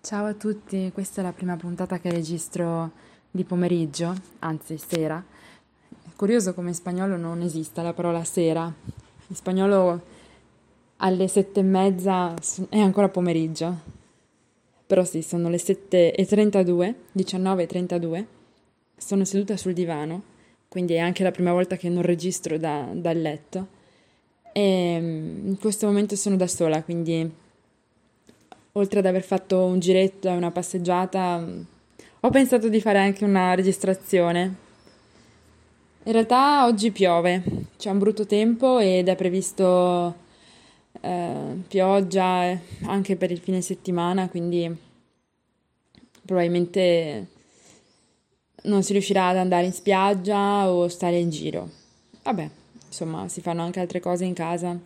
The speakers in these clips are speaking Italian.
Ciao a tutti, questa è la prima puntata che registro di pomeriggio, anzi sera. È curioso come in spagnolo non esista la parola sera. In spagnolo alle sette e mezza è ancora pomeriggio. Però sì, sono le 7.32, 19.32. Sono seduta sul divano, quindi è anche la prima volta che non registro da, dal letto. E mm, in questo momento sono da sola, quindi oltre ad aver fatto un giretto e una passeggiata, ho pensato di fare anche una registrazione. In realtà oggi piove, c'è un brutto tempo ed è previsto eh, pioggia anche per il fine settimana, quindi probabilmente non si riuscirà ad andare in spiaggia o stare in giro. Vabbè, insomma, si fanno anche altre cose in casa.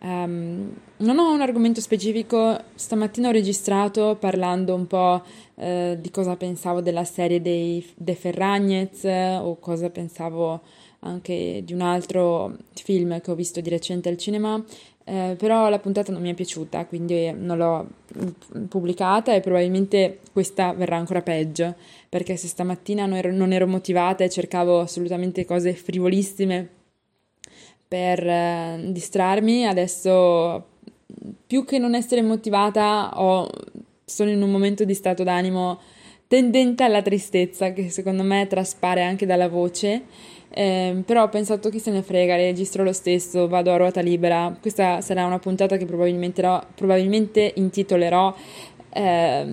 Um, non ho un argomento specifico, stamattina ho registrato parlando un po' eh, di cosa pensavo della serie dei De Ferragnez o cosa pensavo anche di un altro film che ho visto di recente al cinema, eh, però la puntata non mi è piaciuta, quindi non l'ho pubblicata e probabilmente questa verrà ancora peggio, perché se stamattina non ero, non ero motivata e cercavo assolutamente cose frivolissime per eh, distrarmi, adesso più che non essere motivata ho, sono in un momento di stato d'animo tendente alla tristezza che secondo me traspare anche dalla voce. Eh, però ho pensato chi se ne frega, registro lo stesso, vado a ruota libera. Questa sarà una puntata che probabilmente, probabilmente intitolerò eh,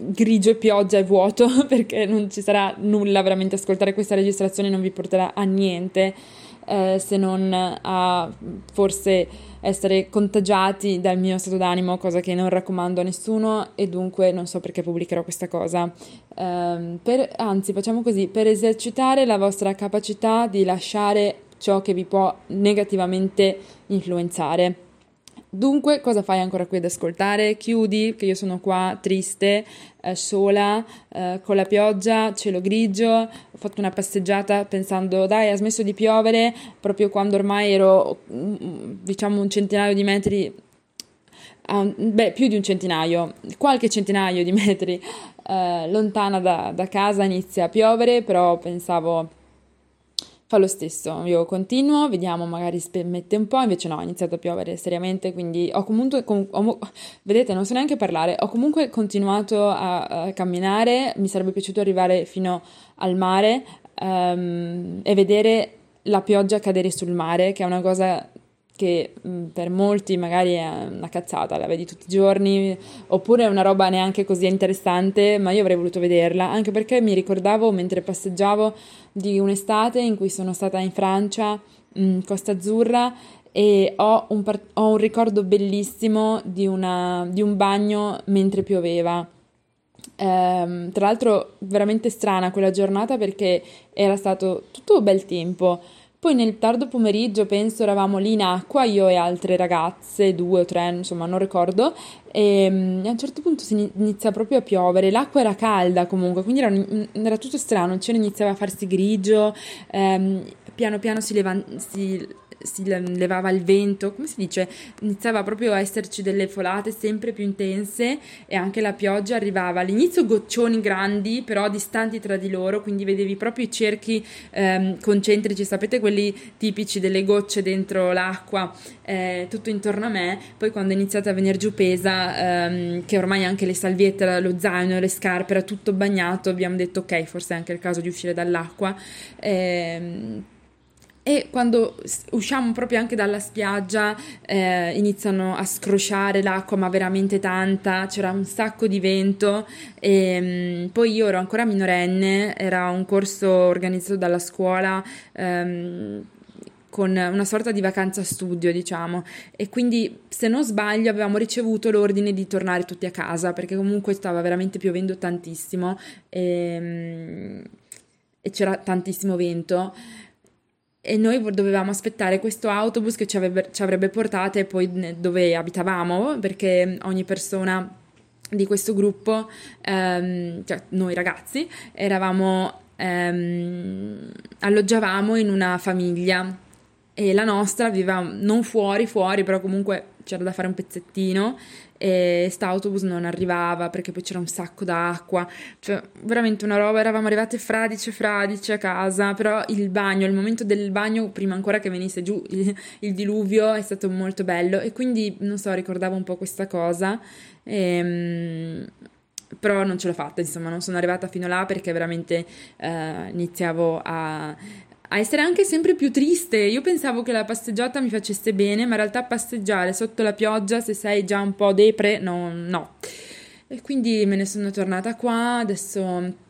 Grigio pioggia e vuoto perché non ci sarà nulla veramente. Ascoltare questa registrazione non vi porterà a niente eh, se non a forse essere contagiati dal mio stato d'animo, cosa che non raccomando a nessuno e dunque non so perché pubblicherò questa cosa. Eh, per, anzi, facciamo così, per esercitare la vostra capacità di lasciare ciò che vi può negativamente influenzare. Dunque, cosa fai ancora qui ad ascoltare? Chiudi, che io sono qua triste, eh, sola, eh, con la pioggia, cielo grigio. Ho fatto una passeggiata pensando, dai, ha smesso di piovere, proprio quando ormai ero, mm, diciamo, un centinaio di metri, beh, più di un centinaio, qualche centinaio di metri eh, lontana da, da casa inizia a piovere, però pensavo fa lo stesso, io continuo, vediamo, magari mette un po', invece no, ha iniziato a piovere seriamente, quindi ho comunque, com- ho, vedete, non so neanche parlare, ho comunque continuato a, a camminare, mi sarebbe piaciuto arrivare fino al mare um, e vedere la pioggia cadere sul mare, che è una cosa che mm, per molti magari è una cazzata, la vedi tutti i giorni, oppure è una roba neanche così interessante, ma io avrei voluto vederla, anche perché mi ricordavo mentre passeggiavo di un'estate in cui sono stata in Francia, in Costa Azzurra, e ho un, ho un ricordo bellissimo di, una, di, un bagno mentre pioveva. Ehm, tra l'altro veramente strana quella giornata perché era stato tutto bel tempo, poi nel tardo pomeriggio, penso, eravamo lì in acqua, io e altre ragazze, due o tre, insomma, non ricordo, e mm, a un certo punto si inizia proprio a piovere, l'acqua era calda comunque, quindi era, era tutto strano, il cielo iniziava a farsi grigio, ehm, piano piano si, leva, si levava il vento, come si dice, iniziava proprio a esserci delle folate sempre più intense e anche la pioggia arrivava all'inizio goccioni grandi però distanti tra di loro, quindi vedevi proprio i cerchi ehm, concentrici, sapete quelli tipici delle gocce dentro l'acqua, eh, tutto intorno a me, poi quando è iniziata a venire giù pesa, ehm, che ormai anche le salviette, lo zaino, le scarpe era tutto bagnato, abbiamo detto ok, forse è anche il caso di uscire dall'acqua. Ehm, e quando usciamo proprio anche dalla spiaggia eh, iniziano a scrosciare l'acqua ma veramente tanta, c'era un sacco di vento. E mh, mm, poi io ero ancora minorenne, era un corso organizzato dalla scuola ehm, con una sorta di vacanza studio, diciamo, e quindi se non sbaglio avevamo ricevuto l'ordine di tornare tutti a casa perché comunque stava veramente piovendo tantissimo e, mm, e c'era tantissimo vento e noi dovevamo aspettare questo autobus che ci, avrebbe, ci avrebbe portate poi dove abitavamo, perché ogni persona di questo gruppo, ehm, cioè noi ragazzi, eravamo, ehm, alloggiavamo in una famiglia. E la nostra viveva non fuori, fuori, però comunque c'era da fare un pezzettino e sta autobus non arrivava perché poi c'era un sacco d'acqua, cioè veramente una roba, eravamo arrivate fradice fradice a casa, però il bagno, il momento del bagno prima ancora che venisse giù il, il diluvio è stato molto bello e quindi non so, ricordavo un po' questa cosa. E, ehm, però non ce l'ho fatta, insomma, non sono arrivata fino là perché veramente eh, iniziavo a, a essere anche sempre più triste. Io pensavo che la passeggiata mi facesse bene, ma in realtà passeggiare sotto la pioggia, se sei già un po' depre, no, no. E quindi me ne sono tornata qua, adesso...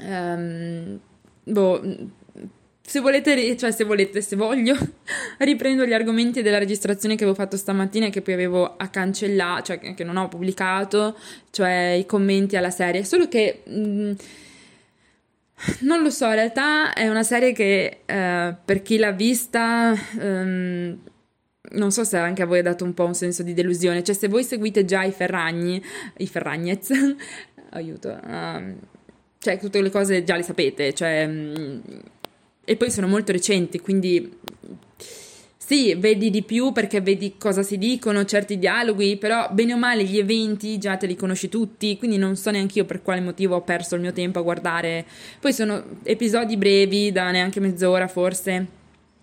Um, boh, se volete, cioè se volete, se voglio, riprendo gli argomenti della registrazione che avevo fatto stamattina e che poi avevo a cancellare, cioè che non ho pubblicato, cioè i commenti alla serie, solo che... Mh, mm, non lo so, in realtà è una serie che eh, per chi l'ha vista, um, non so se anche a voi ha dato un po' un senso di delusione, cioè se voi seguite già i Ferragni, i Ferragnez, aiuto, um, cioè tutte le cose già le sapete, cioè, um, e poi sono molto recenti, quindi sì, vedi di più perché vedi cosa si dicono, certi dialoghi, però bene o male gli eventi già te li conosci tutti, quindi non so neanche io per quale motivo ho perso il mio tempo a guardare. Poi sono episodi brevi, da neanche mezz'ora forse.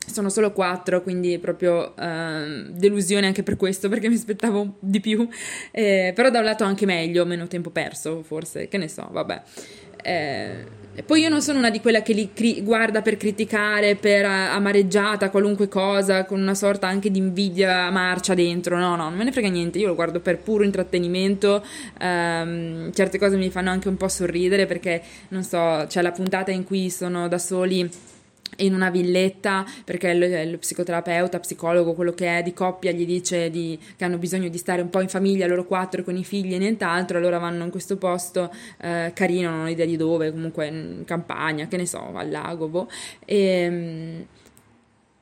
Sono solo quattro, quindi proprio uh, delusione anche per questo, perché mi aspettavo di più. Eh, però da un lato anche meglio, meno tempo perso, forse, che ne so, vabbè. Eh, poi io non sono una di quella che li cri- guarda per criticare, per amareggiata qualunque cosa, con una sorta anche di invidia marcia dentro. No, no, non me ne frega niente. Io lo guardo per puro intrattenimento. Um, certe cose mi fanno anche un po' sorridere perché, non so, c'è la puntata in cui sono da soli in una villetta perché lo, lo, psicoterapeuta, psicologo, quello che è di coppia gli dice di, che hanno bisogno di stare un po' in famiglia loro quattro con i figli e nient'altro, allora vanno in questo posto eh, carino, non ho idea di dove, comunque in campagna, che ne so, al lago, boh. e,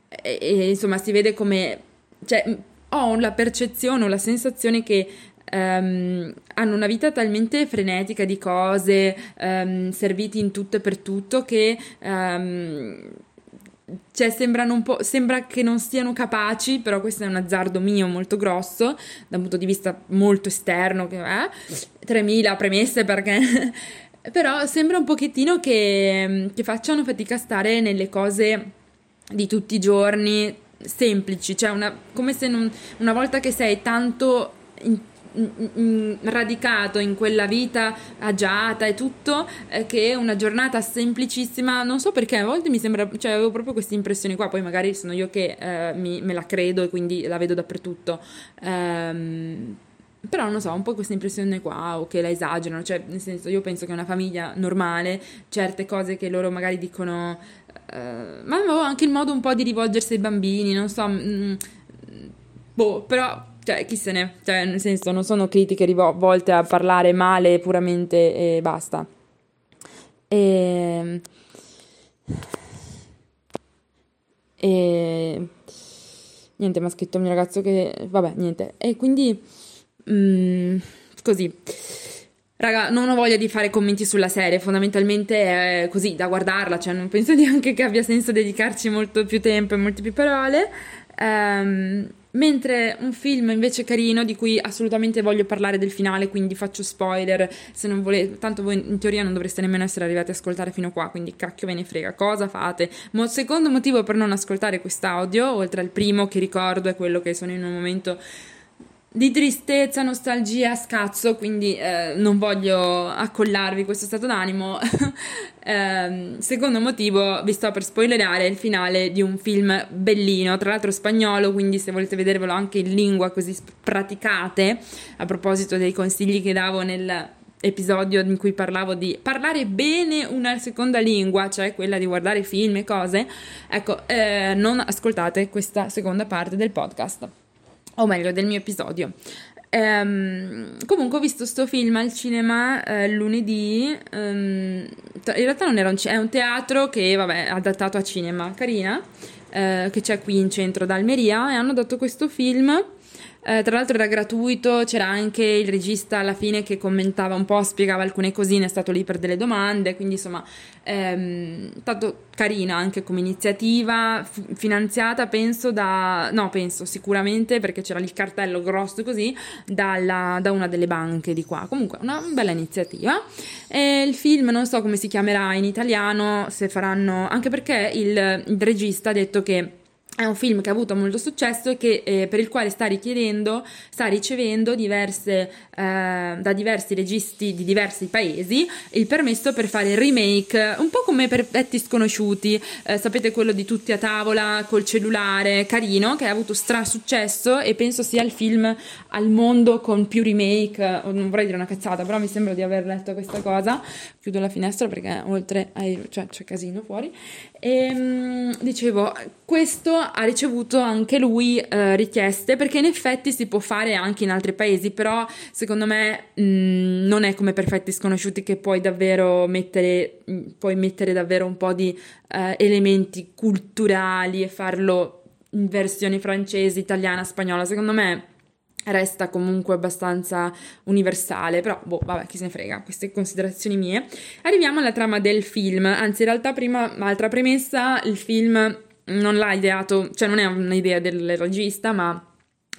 e, e insomma si vede come, cioè ho la percezione, ho la sensazione che Um, hanno una vita talmente frenetica di cose, um, serviti in tutto e per tutto, che um, cioè sembrano un po', sembra che non siano capaci, però questo è un azzardo mio molto grosso, da un punto di vista molto esterno, che eh, 3000 premesse perché... però sembra un pochettino che, che facciano fatica a stare nelle cose di tutti i giorni semplici, cioè una, come se non, una volta che sei tanto... In, radicato in quella vita agiata e tutto eh, che una giornata semplicissima. Non so perché a volte mi sembra cioè avevo proprio queste impressioni qua poi magari sono io che eh, mi, me la credo e quindi la vedo dappertutto. Ehm, però non so, un po' questa impressione qua o che la esagerano, cioè nel senso io penso che una famiglia normale, certe cose che loro magari dicono, eh, ma anche il modo un po' di rivolgersi ai bambini, non so, mh, mm, boh, però cioè, chi se ne... Cioè, nel senso, non sono critiche rivolte a parlare male puramente e basta. E... E... Niente, mi ha scritto il mio ragazzo che... Vabbè, niente. E quindi... Mm, così. Raga, non ho voglia di fare commenti sulla serie, fondamentalmente è così, da guardarla, cioè non penso neanche che abbia senso dedicarci molto più tempo e molte più parole. Um, Mentre un film invece carino, di cui assolutamente voglio parlare del finale, quindi faccio spoiler, se non volete, tanto voi in teoria non dovreste nemmeno essere arrivati a ascoltare fino qua, quindi cacchio ve ne frega, cosa fate? Mo- secondo motivo per non ascoltare quest'audio, oltre al primo che ricordo è quello che sono in un momento di tristezza, nostalgia, scazzo, quindi eh, non voglio accollarvi questo stato d'animo. eh, secondo motivo, vi sto per spoilerare il finale di un film bellino, tra l'altro spagnolo, quindi se volete vedervelo anche in lingua così praticate, a proposito dei consigli che davo nel episodio in cui parlavo di parlare bene una seconda lingua, cioè quella di guardare film e cose, ecco, eh, non ascoltate questa seconda parte del podcast o meglio del mio episodio. Ehm, comunque ho visto sto film al cinema eh, lunedì, ehm, in realtà non era un, è un teatro che vabbè adattato a cinema, carina, eh, che c'è qui in centro ad Almeria e hanno dato questo film Eh, tra l'altro era gratuito, c'era anche il regista alla fine che commentava un po', spiegava alcune cosine, è stato lì per delle domande, quindi insomma ehm, stato carina anche come iniziativa, f- finanziata penso da, no penso sicuramente perché c'era il cartello grosso così, dalla, da una delle banche di qua, comunque una bella iniziativa. E il film non so come si chiamerà in italiano, se faranno, anche perché il, il regista ha detto che è un film che ha avuto molto successo e che, eh, per il quale sta richiedendo, sta ricevendo diverse, eh, da diversi registi di diversi paesi il permesso per fare il remake, un po' come per Petti Sconosciuti, eh, sapete quello di tutti a tavola col cellulare, carino, che ha avuto stra successo e penso sia il film al mondo con più remake, non vorrei dire una cazzata, però mi sembra di aver letto questa cosa. Chiudo la finestra perché oltre ai, cioè, c'è casino fuori. E ehm, dicevo, questo ha ricevuto anche lui eh, richieste perché in effetti si può fare anche in altri paesi, però secondo me mh, mm, non è come perfetti sconosciuti che puoi davvero mettere, mh, mm, puoi mettere davvero un po' di eh, elementi culturali e farlo in versioni francese, italiana, spagnola. Secondo me resta comunque abbastanza universale, però boh, vabbè, chi se ne frega, queste considerazioni mie. Arriviamo alla trama del film, anzi in realtà prima, altra premessa, il film non l'ha ideato, cioè non è un'idea del regista, ma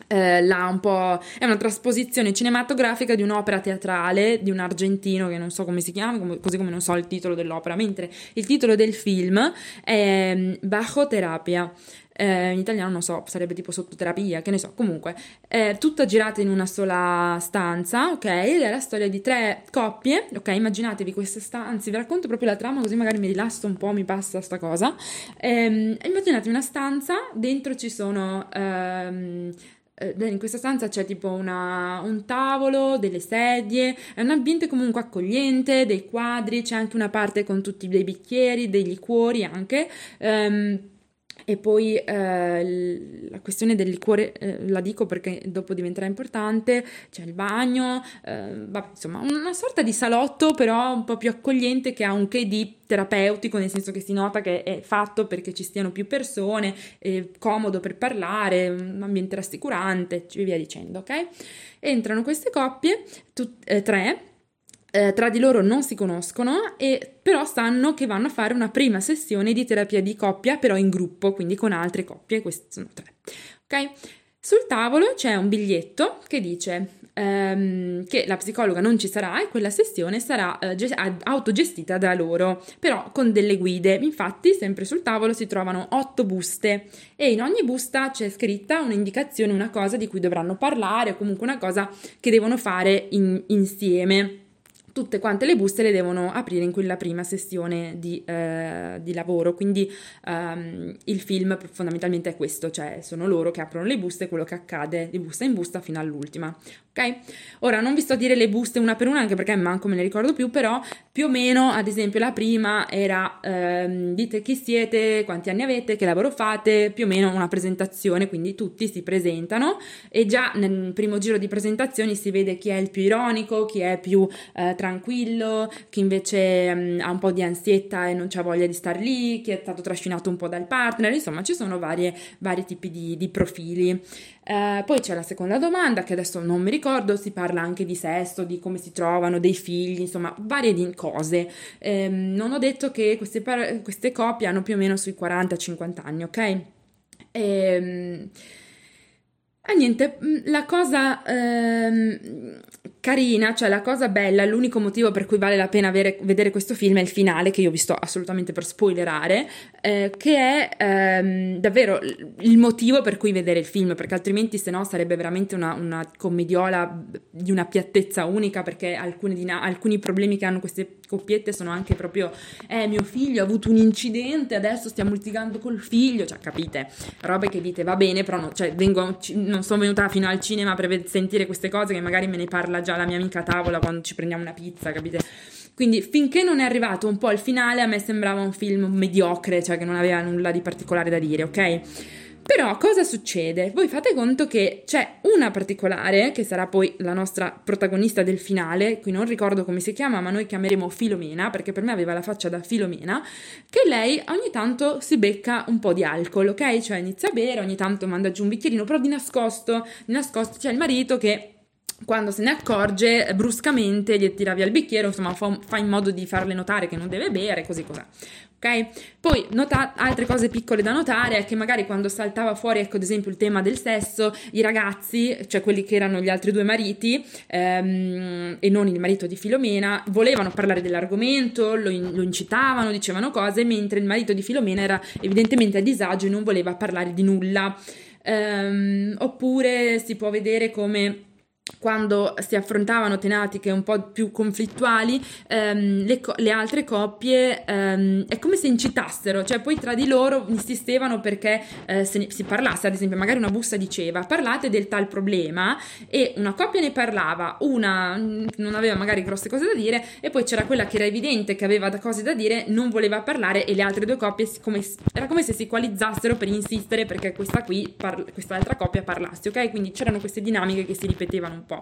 eh, l'ha un po'. è una trasposizione cinematografica di un'opera teatrale di un argentino che non so come si chiama, come, così come non so il titolo dell'opera, mentre il titolo del film è mm, Bajo Terapia. Eh, in italiano non so, sarebbe tipo sottoterapia, che ne so, comunque, è tutta girata in una sola stanza, ok? Ed è la storia di tre coppie, ok? Immaginatevi queste stanze, anzi vi racconto proprio la trama così magari mi rilasso un po', mi passa sta cosa. Eh, immaginatevi una stanza, dentro ci sono... Ehm, eh, in questa stanza c'è tipo una, un tavolo, delle sedie, è un ambiente comunque accogliente, dei quadri, c'è anche una parte con tutti dei bicchieri, dei liquori anche. Um, e poi eh, la questione del liquore eh, la dico perché dopo diventerà importante, c'è il bagno, eh, vabbè, insomma una sorta di salotto però un po' più accogliente che ha un che di terapeutico, nel senso che si nota che è fatto perché ci stiano più persone, è comodo per parlare, un ambiente rassicurante, via dicendo, ok? Entrano queste coppie, tut- eh, tre, eh, tra di loro non si conoscono e però sanno che vanno a fare una prima sessione di terapia di coppia, però in gruppo, quindi con altre coppie, queste sono tre. Ok? Sul tavolo c'è un biglietto che dice ehm, che la psicologa non ci sarà e quella sessione sarà eh, autogestita da loro, però con delle guide. Infatti, sempre sul tavolo si trovano otto buste e in ogni busta c'è scritta un'indicazione, una cosa di cui dovranno parlare o comunque una cosa che devono fare in, insieme tutte quante le buste le devono aprire in quella prima sessione di, eh, di lavoro, quindi um, il film fondamentalmente è questo, cioè sono loro che aprono le buste, quello che accade di busta in busta fino all'ultima ok? Ora non vi sto a dire le buste una per una anche perché manco me ne ricordo più, però più o meno, ad esempio, la prima era ehm, dite chi siete, quanti anni avete, che lavoro fate, più o meno una presentazione, quindi tutti si presentano e già nel primo giro di presentazioni si vede chi è il più ironico, chi è più eh, tranquillo, chi invece mh, ha un po' di ansietta e non ha voglia di stare lì, chi è stato trascinato un po' dal partner, insomma ci sono varie, vari tipi di, di profili. Eh, poi c'è la seconda domanda che adesso non mi ricordo, si parla anche di sesso, di come si trovano, dei figli, insomma varie cose. Eh, non ho detto che queste, par- queste coppie hanno più o meno sui 40-50 anni, ok? Ehm... Ah, niente, mm, la cosa ehm, carina, cioè la cosa bella, l'unico motivo per cui vale la pena avere, vedere questo film è il finale, che io vi sto assolutamente per spoilerare, eh, che è ehm, davvero il motivo per cui vedere il film, perché altrimenti se no sarebbe veramente una, una commediola di una piattezza unica, perché alcuni, alcuni problemi che hanno queste scoppiette sono anche proprio, eh, mio figlio ha avuto un incidente, adesso stiamo litigando col figlio, cioè capite, robe che dite va bene, però no, cioè, vengo, non sono venuta fino al cinema per sentire queste cose che magari me ne parla già la mia amica a tavola quando ci prendiamo una pizza, capite? Quindi finché non è arrivato un po' il finale a me sembrava un film mediocre, cioè che non aveva nulla di particolare da dire, ok? Però cosa succede? Voi fate conto che c'è una particolare, che sarà poi la nostra protagonista del finale, qui non ricordo come si chiama, ma noi chiameremo Filomena, perché per me aveva la faccia da Filomena, che lei ogni tanto si becca un po' di alcol, ok? Cioè inizia a bere, ogni tanto manda giù un bicchierino, però di nascosto, di nascosto c'è il marito che quando se ne accorge bruscamente gli tira via il bicchiere, insomma fa, fa, in modo di farle notare che non deve bere, così cos'è ok? Poi nota- altre cose piccole da notare è che magari quando saltava fuori, ecco ad esempio il tema del sesso, i ragazzi, cioè quelli che erano gli altri due mariti ehm, e non il marito di Filomena, volevano parlare dell'argomento, lo, in- lo incitavano, dicevano cose, mentre il marito di Filomena era evidentemente a disagio e non voleva parlare di nulla. Ehm, oppure si può vedere come quando si affrontavano tematiche un po' più conflittuali, ehm, le, co- le, altre coppie ehm, è come se incitassero, cioè poi tra di loro insistevano perché eh, se ne, si parlasse, ad esempio, magari una busta diceva parlate del tal problema e una coppia ne parlava, una mm, non aveva magari grosse cose da dire e poi c'era quella che era evidente che aveva cose da dire, non voleva parlare e le altre due coppie come, era come se si equalizzassero per insistere perché questa qui, par- quest'altra coppia parlasse, ok? Quindi c'erano queste dinamiche che si ripetevano un po'.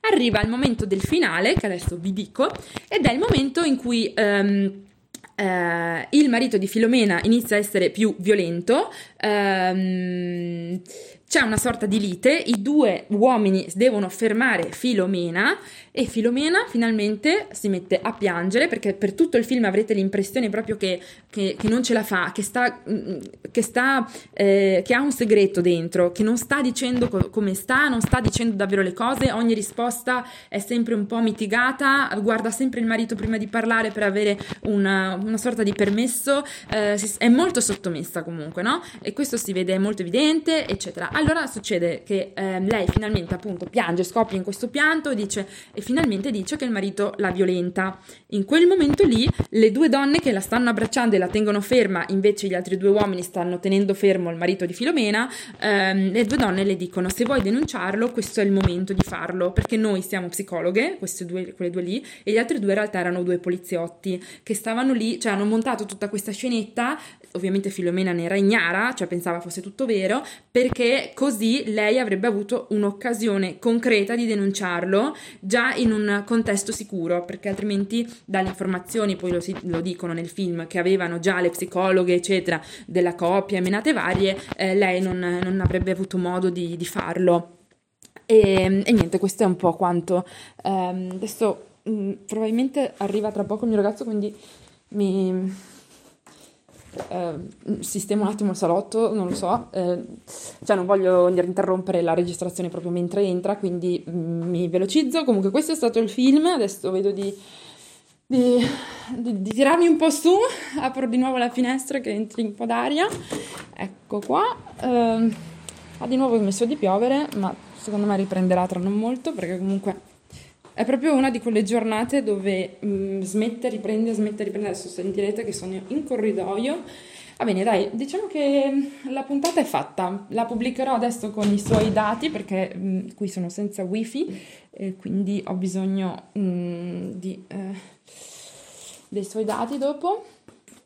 Arriva il momento del finale, che adesso vi dico, ed è il momento in cui... Um, Uh, il marito di Filomena inizia a essere più violento, um, c'è una sorta di lite, i due uomini devono fermare Filomena e Filomena finalmente si mette a piangere perché per tutto il film avrete l'impressione proprio che, che, che non ce la fa, che, sta, che, sta, eh, che ha un segreto dentro, che non sta dicendo co- come sta, non sta dicendo davvero le cose, ogni risposta è sempre un po' mitigata, guarda sempre il marito prima di parlare per avere una, una sorta di permesso, eh, è molto sottomessa comunque, no? E questo si vede molto evidente, eccetera allora succede che eh, lei finalmente appunto piange, scoppia in questo pianto dice, finalmente dice che il marito la violenta. In quel momento lì le due donne che la stanno abbracciando e la tengono ferma, invece gli altri due uomini stanno tenendo fermo il marito di Filomena, ehm, le due donne le dicono se vuoi denunciarlo questo è il momento di farlo, perché noi siamo psicologhe, queste due, quelle due lì, e gli altri due in realtà erano due poliziotti che stavano lì, cioè hanno montato tutta questa scenetta ovviamente Filomena ne era ignara, cioè pensava fosse tutto vero, perché così lei avrebbe avuto un'occasione concreta di denunciarlo già in un contesto sicuro, perché altrimenti dalle informazioni, poi lo, si, lo dicono nel film, che avevano già le psicologhe, eccetera, della coppia menate varie, eh, lei non, non, avrebbe avuto modo di, di farlo. E, e, niente, questo è un po' quanto. Um, adesso mh, mm, probabilmente arriva tra poco il mio ragazzo, quindi mi, eh, sistemo un attimo il salotto, non lo so, eh, cioè non voglio interrompere la registrazione proprio mentre entra, quindi mm, mi velocizzo. Comunque questo è stato il film, adesso vedo di, di, di, di tirarmi un po' su, apro di nuovo la finestra che entri un po' d'aria, ecco qua. Eh, ha di nuovo smesso di piovere, ma secondo me riprenderà tra non molto perché comunque è proprio una di quelle giornate dove mh, mm, smette, riprende, smette, riprende. Adesso sentirete che sono in corridoio. Va bene, dai, diciamo che la puntata è fatta. La pubblicherò adesso con i suoi dati perché mh, mm, qui sono senza wifi e quindi ho bisogno mh, mm, di, eh, dei suoi dati dopo.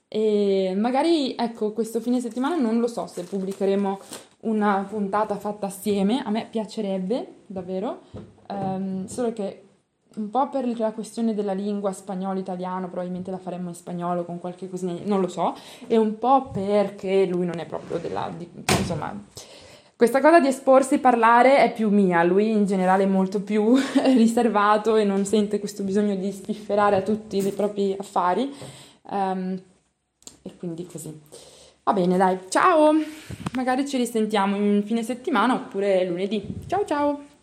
E magari, ecco, questo fine settimana non lo so se pubblicheremo una puntata fatta assieme. A me piacerebbe, davvero. Um, solo che un po' per la questione della lingua spagnolo-italiano, probabilmente la faremmo in spagnolo con qualche cosina, non lo so, e un po' perché lui non è proprio della... Di, insomma, questa cosa di esporsi, parlare è più mia, lui in generale è molto più riservato e non sente questo bisogno di spifferare a tutti i propri affari, um, e quindi così. Va bene, dai, ciao! Magari ci risentiamo in fine settimana oppure lunedì. Ciao ciao!